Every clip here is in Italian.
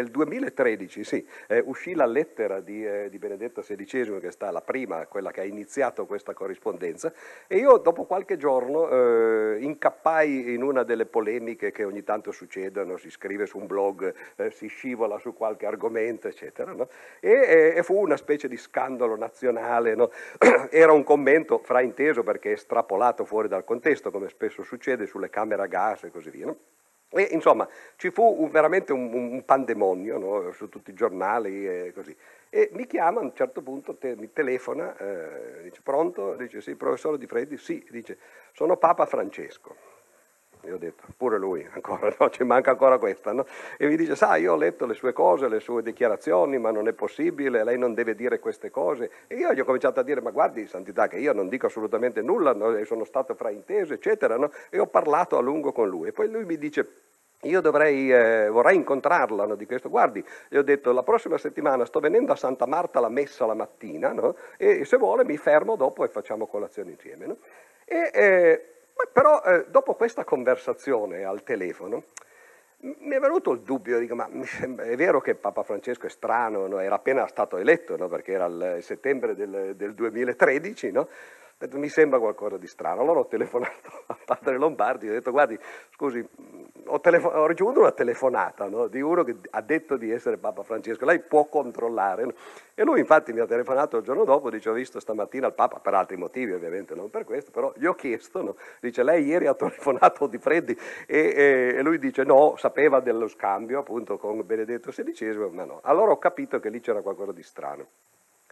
nel 2013 sì, eh, uscì la lettera di, eh, di, Benedetto XVI, che è stata la prima, quella che ha iniziato questa corrispondenza, e io dopo qualche giorno eh, incappai in una delle polemiche che ogni tanto succedono, si scrive su un blog, eh, si scivola su qualche argomento, eccetera, no? e, e, fu una specie di scandalo nazionale, no? era un commento frainteso perché estrapolato fuori dal contesto, come spesso succede sulle camere a gas e così via. No? E insomma ci fu un, veramente un, un pandemonio no? su tutti i giornali e così. E mi chiama a un certo punto, te, mi telefona, eh, dice pronto? Dice sì, professore Di Freddi, sì, dice sono Papa Francesco. E ho detto, pure lui, ancora no, ci manca ancora questa, no? E mi dice, sai, io ho letto le sue cose, le sue dichiarazioni, ma non è possibile, lei non deve dire queste cose. E io gli ho cominciato a dire, ma guardi, santità, che io non dico assolutamente nulla, no? sono stato frainteso, eccetera, no? E ho parlato a lungo con lui. E poi lui mi dice, io dovrei, eh, vorrei incontrarla no, di questo. Guardi, gli ho detto la prossima settimana sto venendo a Santa Marta alla messa la mattina no? e se vuole mi fermo dopo e facciamo colazione insieme. No? E, eh, però eh, dopo questa conversazione al telefono mi è venuto il dubbio, dico, ma è vero che Papa Francesco è strano, no? era appena stato eletto, no? perché era il settembre del, del 2013, no? Detto, mi sembra qualcosa di strano. Allora ho telefonato a padre Lombardi ho detto, guardi, scusi, ho, telefon- ho ricevuto una telefonata no, di uno che ha detto di essere Papa Francesco, lei può controllare. No? E lui infatti mi ha telefonato il giorno dopo, dice, ho visto stamattina il Papa, per altri motivi ovviamente, non per questo, però gli ho chiesto, no? dice, lei ieri ha telefonato di Freddi e, e, e lui dice, no, sapeva dello scambio appunto con Benedetto XVI, ma no. Allora ho capito che lì c'era qualcosa di strano.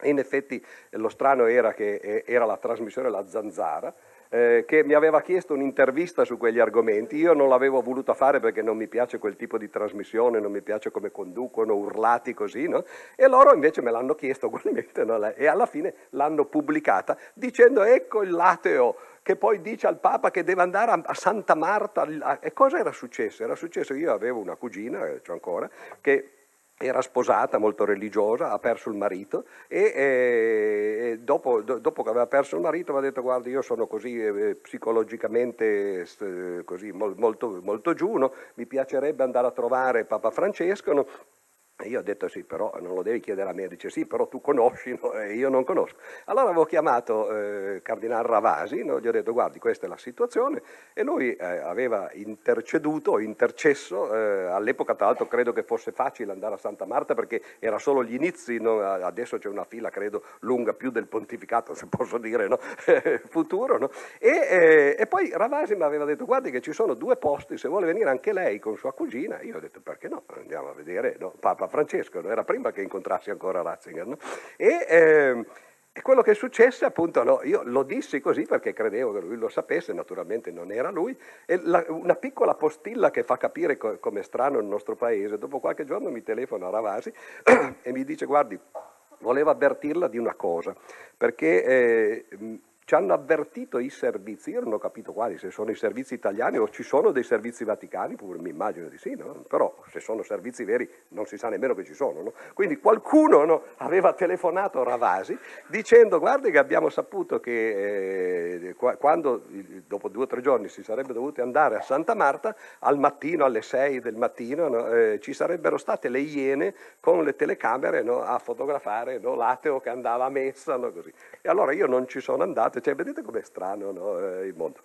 In effetti lo strano era che eh, era la trasmissione La Zanzara, eh, che mi aveva chiesto un'intervista su quegli argomenti. Io non l'avevo voluta fare perché non mi piace quel tipo di trasmissione, non mi piace come conducono, urlati così, no? E loro invece me l'hanno chiesto ugualmente no? e alla fine l'hanno pubblicata dicendo ecco il lateo che poi dice al Papa che deve andare a, Santa Marta. E cosa era successo? Era successo che io avevo una cugina, eh, c'ho ancora, che era sposata, molto religiosa, ha perso il marito e, e dopo, do, dopo, che aveva perso il marito mi ha detto guarda io sono così eh, psicologicamente eh, così, molto, molto giù, no? mi piacerebbe andare a trovare Papa Francesco. No? Io ho detto sì, però non lo devi chiedere a me, dice sì, però tu conosci no? e io non conosco. Allora avevo chiamato eh, Cardinal Ravasi, no? gli ho detto guardi questa è la situazione e lui eh, aveva interceduto, intercesso, eh, all'epoca tra l'altro credo che fosse facile andare a Santa Marta perché era solo gli inizi, no? adesso c'è una fila credo lunga più del pontificato se posso dire futuro. E, eh, e, poi Ravasi mi aveva detto guardi che ci sono due posti, se vuole venire anche lei con sua cugina, io ho detto perché no, andiamo a vedere, Papa Francesco, era prima che incontrassi ancora Ratzinger. No? E, eh, e, quello che successe, appunto, no, io lo dissi così perché credevo che lui lo sapesse, naturalmente non era lui, e la, una piccola postilla che fa capire co- come è strano il nostro paese, dopo qualche giorno mi telefona Ravasi e mi dice, guardi, volevo avvertirla di una cosa, perché... Eh, ci hanno avvertito i servizi, io non ho capito quali, se sono i servizi italiani o ci sono dei servizi vaticani, pure mi immagino di sì, no? però se sono servizi veri non si sa nemmeno che ci sono. No? Quindi qualcuno no, aveva telefonato Ravasi dicendo guardi che abbiamo saputo che eh, quando dopo due o tre giorni si sarebbe dovuti andare a Santa Marta, al mattino, alle sei del mattino, eh, ci sarebbero state le iene con le telecamere a fotografare l'ateo che andava a messa. E allora io non ci sono andato cioè, vedete com'è strano no, eh, il mondo.